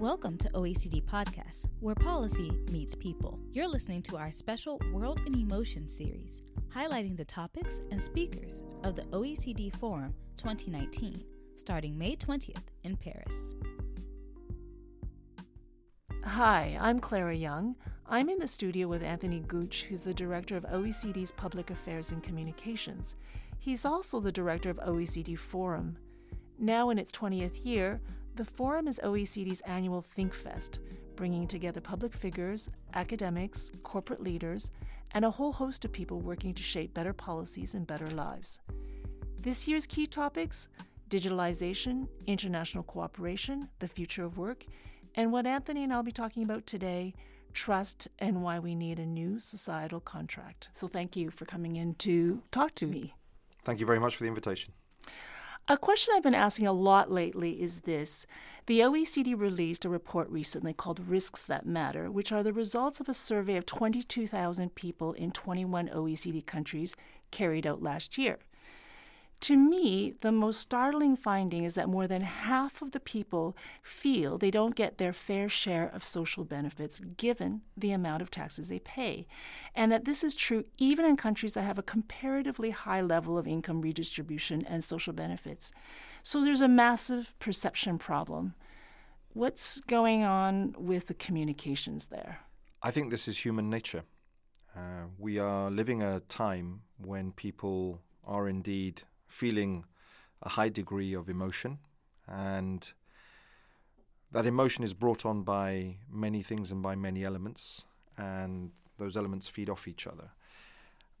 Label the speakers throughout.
Speaker 1: Welcome to OECD Podcast, where policy meets people. You're listening to our special World in Emotion series, highlighting the topics and speakers of the OECD Forum 2019, starting May 20th in Paris.
Speaker 2: Hi, I'm Clara Young. I'm in the studio with Anthony Gooch, who's the director of OECD's Public Affairs and Communications. He's also the director of OECD Forum. Now in its 20th year, the Forum is OECD's annual Think Fest, bringing together public figures, academics, corporate leaders, and a whole host of people working to shape better policies and better lives. This year's key topics digitalization, international cooperation, the future of work, and what Anthony and I'll be talking about today trust and why we need a new societal contract. So, thank you for coming in to talk to me.
Speaker 3: Thank you very much for the invitation.
Speaker 2: A question I've been asking a lot lately is this. The OECD released a report recently called Risks That Matter, which are the results of a survey of 22,000 people in 21 OECD countries carried out last year. To me, the most startling finding is that more than half of the people feel they don't get their fair share of social benefits given the amount of taxes they pay, and that this is true even in countries that have a comparatively high level of income redistribution and social benefits. So there's a massive perception problem. What's going on with the communications there?
Speaker 3: I think this is human nature. Uh, we are living a time when people are indeed feeling a high degree of emotion, and that emotion is brought on by many things and by many elements, and those elements feed off each other.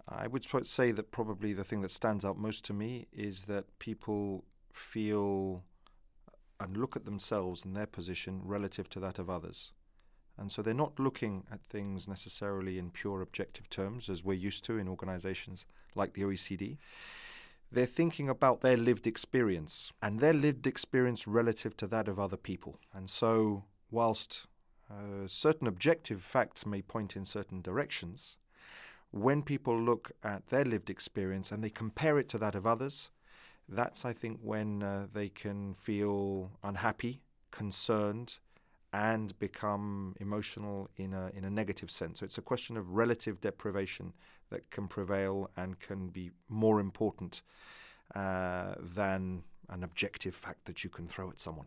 Speaker 3: I would say that probably the thing that stands out most to me is that people feel and look at themselves and their position relative to that of others. And so they're not looking at things necessarily in pure objective terms, as we're used to in organizations like the OECD they're thinking about their lived experience and their lived experience relative to that of other people. And so, whilst uh, certain objective facts may point in certain directions, when people look at their lived experience and they compare it to that of others, that's, I think, when uh, they can feel unhappy, concerned, and become emotional in a, in a negative sense. So it's a question of relative deprivation that can prevail and can be more important uh, than an objective fact that you can throw at someone.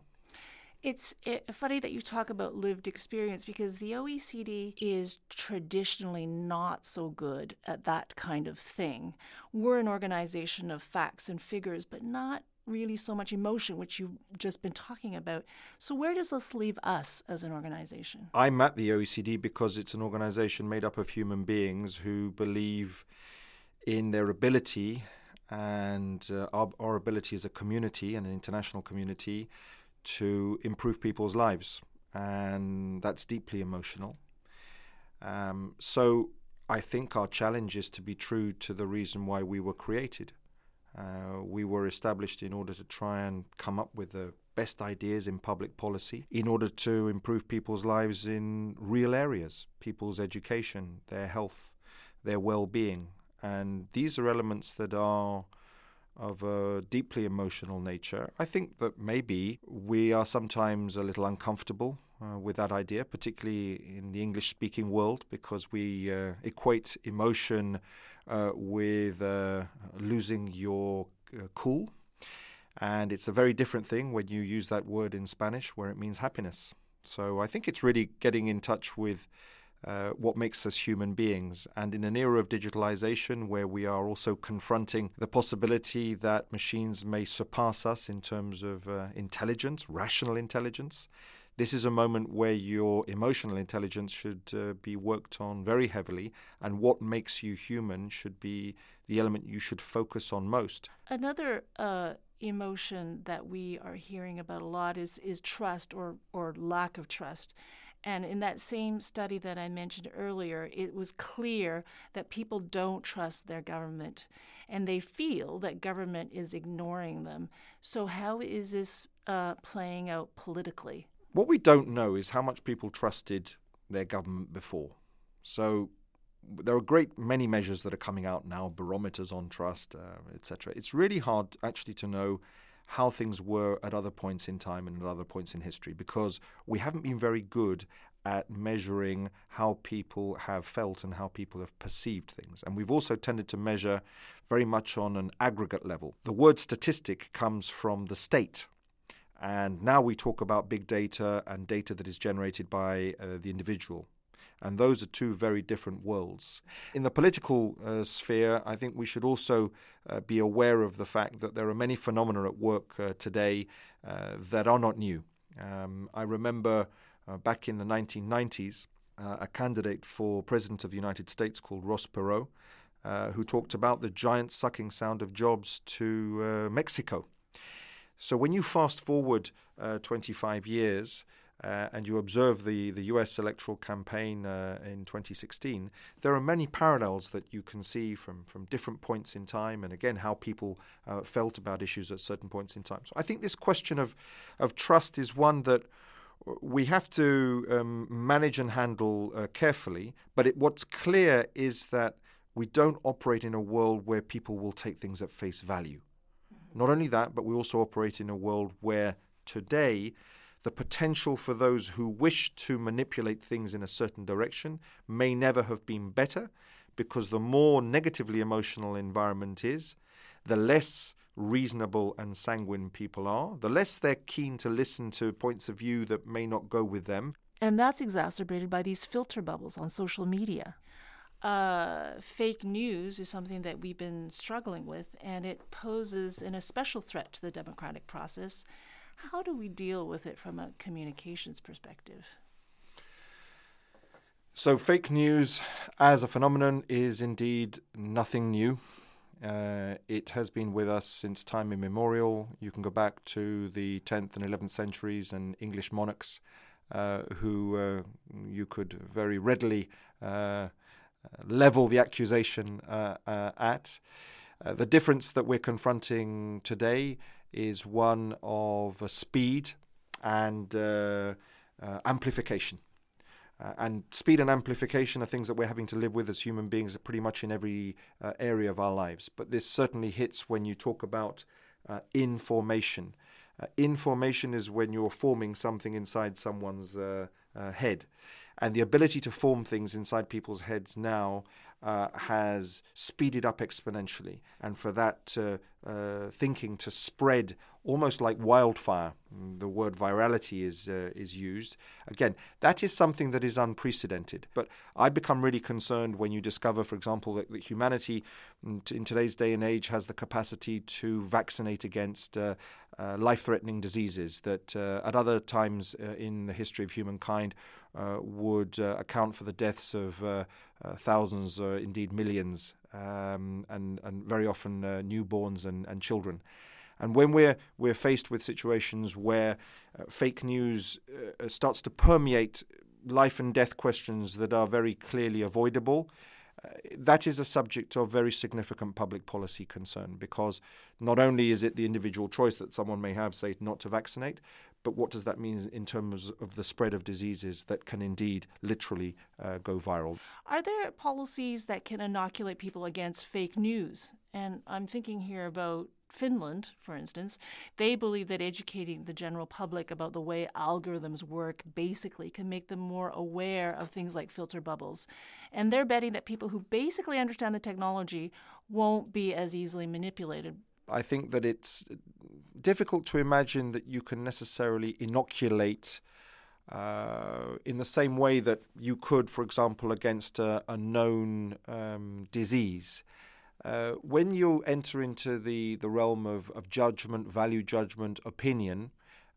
Speaker 2: It's funny that you talk about lived experience because the OECD is traditionally not so good at that kind of thing. We're an organization of facts and figures, but not really so much emotion, which you've just been talking about. So, where does this leave us as an organization?
Speaker 3: I'm at the OECD because it's an organization made up of human beings who believe in their ability and uh, our, our ability as a community and an international community to improve people's lives. And that's deeply emotional. Um, so, I think our challenge is to be true to the reason why we were created uh, we were established in order to try and come up with the best ideas in public policy in order to improve people's lives in real areas, people's education, their health, their well being. And these are elements that are of a deeply emotional nature. I think that maybe we are sometimes a little uncomfortable uh, with that idea, particularly in the English speaking world, because we uh, equate emotion uh, with uh, losing your uh, cool. And it's a very different thing when you use that word in Spanish, where it means happiness. So I think it's really getting in touch with uh, what makes us human beings. And in an era of digitalization where we are also confronting the possibility that machines may surpass us in terms of uh, intelligence, rational intelligence, this is a moment where your emotional intelligence should uh, be worked on very heavily, and what makes you human should be the element you should focus on most.
Speaker 2: Another uh, emotion that we are hearing about a lot is is trust or or lack of trust. And in that same study that I mentioned earlier, it was clear that people don't trust their government and they feel that government is ignoring them. So, how is this uh, playing out politically?
Speaker 3: What we don't know is how much people trusted their government before. So there are a great many measures that are coming out now, barometers on trust, uh, etc. It's really hard actually to know how things were at other points in time and at other points in history because we haven't been very good at measuring how people have felt and how people have perceived things. And we've also tended to measure very much on an aggregate level. The word statistic comes from the state. And now we talk about big data and data that is generated by uh, the individual. And those are two very different worlds. In the political uh, sphere, I think we should also uh, be aware of the fact that there are many phenomena at work uh, today uh, that are not new. Um, I remember uh, back in the 1990s, uh, a candidate for President of the United States called Ross Perot, who talked about the giant sucking sound of jobs to Mexico. So when you fast forward uh, 25 years, uh, and you observe the, the US electoral campaign uh, in 2016, there are many parallels that you can see from, from different points in time, and again, how people uh, felt about issues at certain points in time. So I think this question of, of trust is one that we have to um, manage and handle uh, carefully. But it, what's clear is that we don't operate in a world where people will take things at face value. Not only that, but we also operate in a world where today the potential for those who wish to manipulate things in a certain direction may never have been better because the more negatively emotional environment is, the less reasonable and sanguine people are, the less they're keen to listen to points of view that may not go with them.
Speaker 2: And that's exacerbated by these filter bubbles on social media. Uh, fake news is something that we've been struggling with, and it poses an especial threat to the democratic process. How do we deal with it from a communications perspective?
Speaker 3: So, fake news as a phenomenon is indeed nothing new. Uh, it has been with us since time immemorial. You can go back to the 10th and 11th centuries and English monarchs uh, who uh, you could very readily uh, level the accusation uh, uh, at. the difference that we're confronting today is one of speed and amplification. Uh, and speed and amplification are things that we're having to live with as human beings pretty much in every uh, area of our lives. But this certainly hits when you talk about uh, information. Uh, information is when you're forming something inside someone's uh, uh, head. And the ability to form things inside people's heads now has speeded up exponentially. And for that thinking to spread almost like wildfire. The word virality is uh, is used. Again, that is something that is unprecedented. But I become really concerned when you discover, for example, that, that humanity mm, in today's day and age has the capacity to vaccinate against uh, uh, life-threatening diseases that uh, at other times uh, in the history of humankind uh, would account for the deaths of thousands or indeed millions, um, and and very often newborns and, and children. And when we're we're faced with situations where uh, fake news uh, starts to permeate life and death questions that are very clearly avoidable, uh, that is a subject of very significant public policy concern because not only is it the individual choice that someone may have, say, not to vaccinate, but what does that mean in terms of the spread of diseases that can indeed literally uh, go viral?
Speaker 2: Are there policies that can inoculate people against fake news? And I'm thinking here about Finland, for instance, they believe that educating the general public about the way algorithms work basically can make them more aware of things like filter bubbles. And they're betting that people who basically understand the technology won't be as easily manipulated.
Speaker 3: I think that it's difficult to imagine that you can necessarily inoculate. Uh, in the same way that you could, for example, against a, a known um, disease. Uh, when you enter into the, the realm of, of judgment, value judgment, opinion,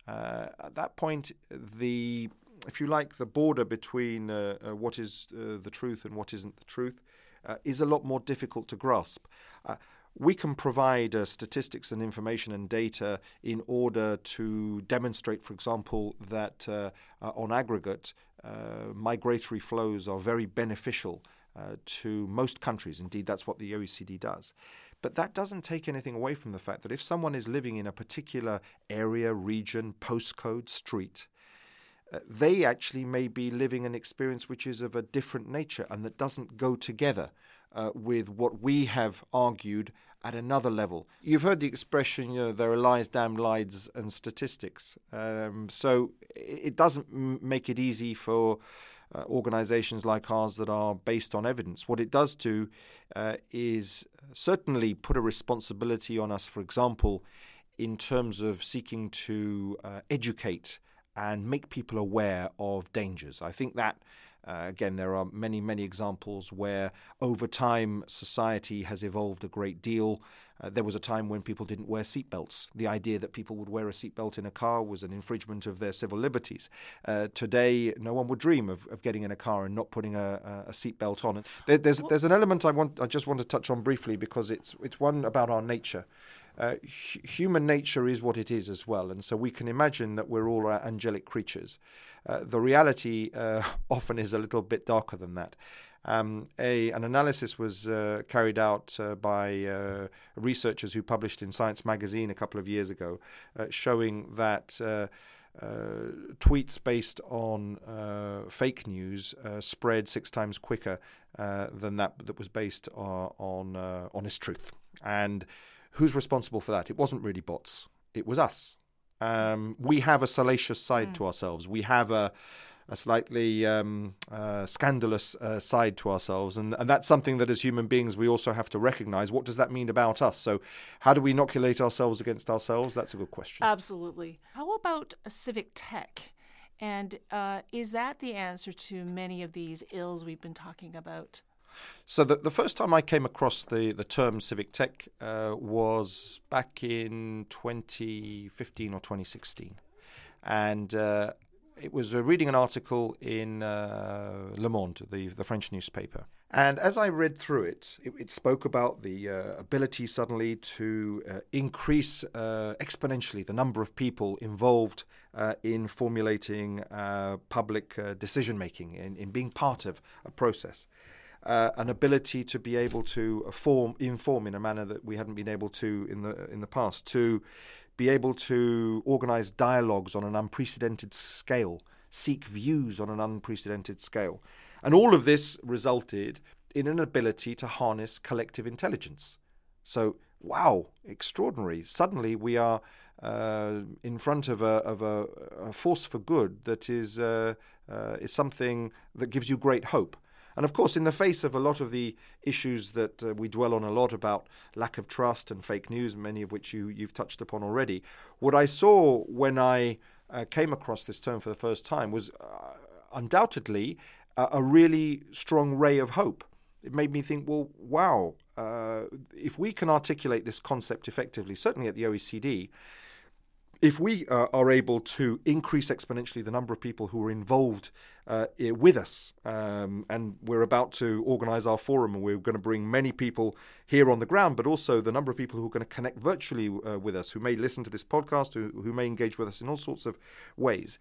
Speaker 3: uh, at that point, the if you like, the border between uh, uh what is uh, the truth and what isn't the truth is a lot more difficult to grasp. We can provide statistics and information and data in order to demonstrate, for example, that on aggregate, migratory flows are very beneficial uh, to most countries. Indeed, that's what the OECD does. But that doesn't take anything away from the fact that if someone is living in a particular area, region, postcode, street, uh, they actually may be living an experience which is of a different nature and that doesn't go together uh, with what we have argued at another level. You've heard the expression, you know, there are lies, damn lies, and statistics. Um, so it doesn't make it easy for uh, organizations like ours that are based on evidence. What it does do uh, is certainly put a responsibility on us, for example, in terms of seeking to uh, educate and make people aware of dangers. I think that uh, again, there are many, many examples where over time society has evolved a great deal. Uh, there was a time when people didn't wear seatbelts. The idea that people would wear a seatbelt in a car was an infringement of their civil liberties. Uh, today, no one would dream of, of getting in a car and not putting a, a seatbelt on. There, there's, there's an element I want, I just want to touch on briefly because it's, it's one about our nature. Uh, human nature is what it is as well. And so we can imagine that we're all angelic creatures. Uh, the reality uh, often is a little bit darker than that. Um, a, an analysis was uh, carried out uh, by uh, researchers who published in Science magazine a couple of years ago, showing that. Uh, tweets based on uh, fake news uh, spread six times quicker than that that was based on, on honest truth. And who's responsible for that? It wasn't really bots. It was us. Um, we have a salacious side mm. to ourselves. We have a, a slightly um, uh, scandalous uh, side to ourselves, and, and that's something that as human beings we also have to recognize. What does that mean about us? So, how do we inoculate ourselves against ourselves? That's a good question.
Speaker 2: Absolutely. How about civic tech? And uh, is that the answer to many of these ills we've been talking about?
Speaker 3: So the, the first time I came across the, the term civic tech uh, was back in 2015 or 2016. And uh, it was uh, reading an article in uh, Le Monde, the, the French newspaper. And as I read through it, it, it spoke about the uh, ability suddenly to uh, increase uh, exponentially the number of people involved uh, in formulating public decision making, in, in being part of a process uh, an ability to be able to form, inform in a manner that we hadn't been able to in the in the past, to be able to organise dialogues on an unprecedented scale, seek views on an unprecedented scale, and all of this resulted in an ability to harness collective intelligence. So, wow, extraordinary! Suddenly, we are. Uh, in front of a of a, a, force for good that is uh, uh, is something that gives you great hope. And of course, in the face of a lot of the issues that uh, we dwell on a lot about lack of trust and fake news, many of which you, you've touched upon already, what I saw when I uh, came across this term for the first time was uh, undoubtedly a, a, really strong ray of hope. It made me think, well, wow, uh, if we can articulate this concept effectively, certainly at the OECD, if we uh, are able to increase exponentially the number of people who are involved uh, with us, um, and we're about to organize our forum, and we're going to bring many people here on the ground, but also the number of people who are going to connect virtually uh, with us, who may listen to this podcast, who, who may engage with us in all sorts of ways.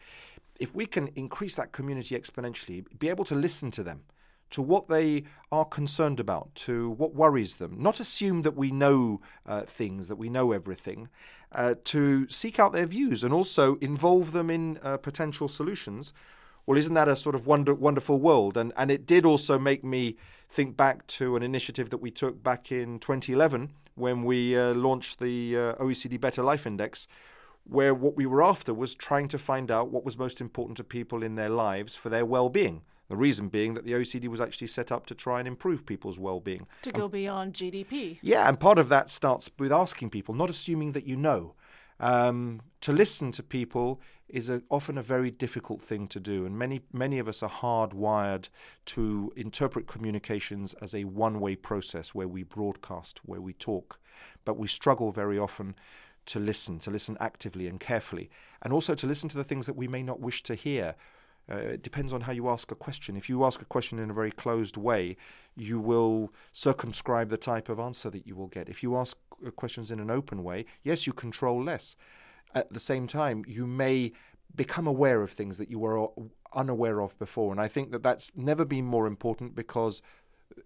Speaker 3: If we can increase that community exponentially, be able to listen to them, to what they are concerned about, to what worries them, not assume that we know uh, things, that we know everything, uh, to seek out their views and also involve them in uh, potential solutions. Well, isn't that a sort of wonder, wonderful world? And, and it did also make me think back to an initiative that we took back in 2011 when we uh, launched the uh, OECD Better Life Index, where what we were after was trying to find out what was most important to people in their lives for their well being. The reason being that the OECD was actually set up to try and improve people's well being.
Speaker 2: To go beyond GDP.
Speaker 3: Yeah, and part of that starts with asking people, not assuming that you know. Um, to listen to people is a, often a very difficult thing to do, and many many of us are hardwired to interpret communications as a one-way process where we broadcast, where we talk, but we struggle very often to listen, to listen actively and carefully, and also to listen to the things that we may not wish to hear, uh, it depends on how you ask a question. If you ask a question in a very closed way, you will circumscribe the type of answer that you will get. If you ask uh, questions in an open way, yes, you control less. At the same time, you may become aware of things that you were unaware of before. And I think that that's never been more important because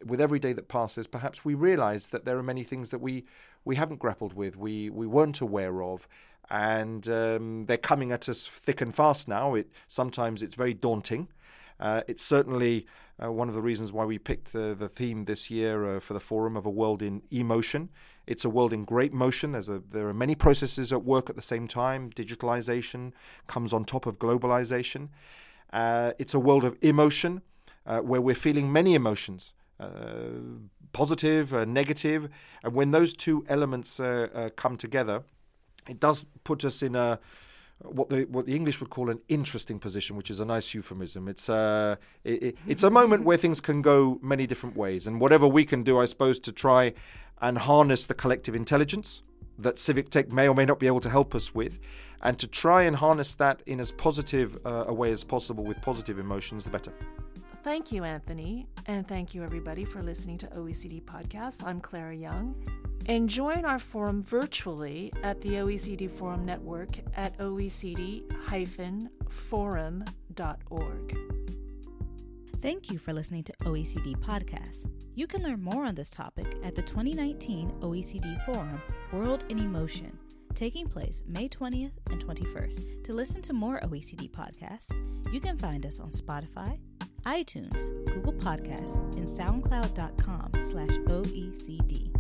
Speaker 3: with every day that passes, perhaps we realize that there are many things that we, we haven't grappled with, we, we weren't aware of, and um, they're coming at us thick and fast now. It sometimes it's very daunting. Uh, it's certainly uh, one of the reasons why we picked the, the theme this year uh, for the forum of a world in emotion. It's a world in great motion. There's a, there are many processes at work at the same time. Digitalization comes on top of globalization. Uh, it's a world of emotion uh, where we're feeling many emotions. Uh, positive, negative, and when those two elements come together, it does put us in a what the what the English would call an interesting position, which is a nice euphemism. It's uh, it, it's a moment where things can go many different ways, and whatever we can do, I suppose, to try and harness the collective intelligence that civic tech may or may not be able to help us with, and to try and harness that in as positive uh, a way as possible with positive emotions, the better.
Speaker 2: Thank you, Anthony, and thank you everybody for listening to OECD Podcasts. I'm Clara Young and join our forum virtually at the OECD Forum Network at oecd forum.org.
Speaker 1: Thank you for listening to OECD Podcasts. You can learn more on this topic at the 2019 OECD Forum World in Emotion, taking place May 20th and 21st. To listen to more OECD podcasts, you can find us on Spotify, iTunes, Google Podcasts, and SoundCloud.com slash OECD.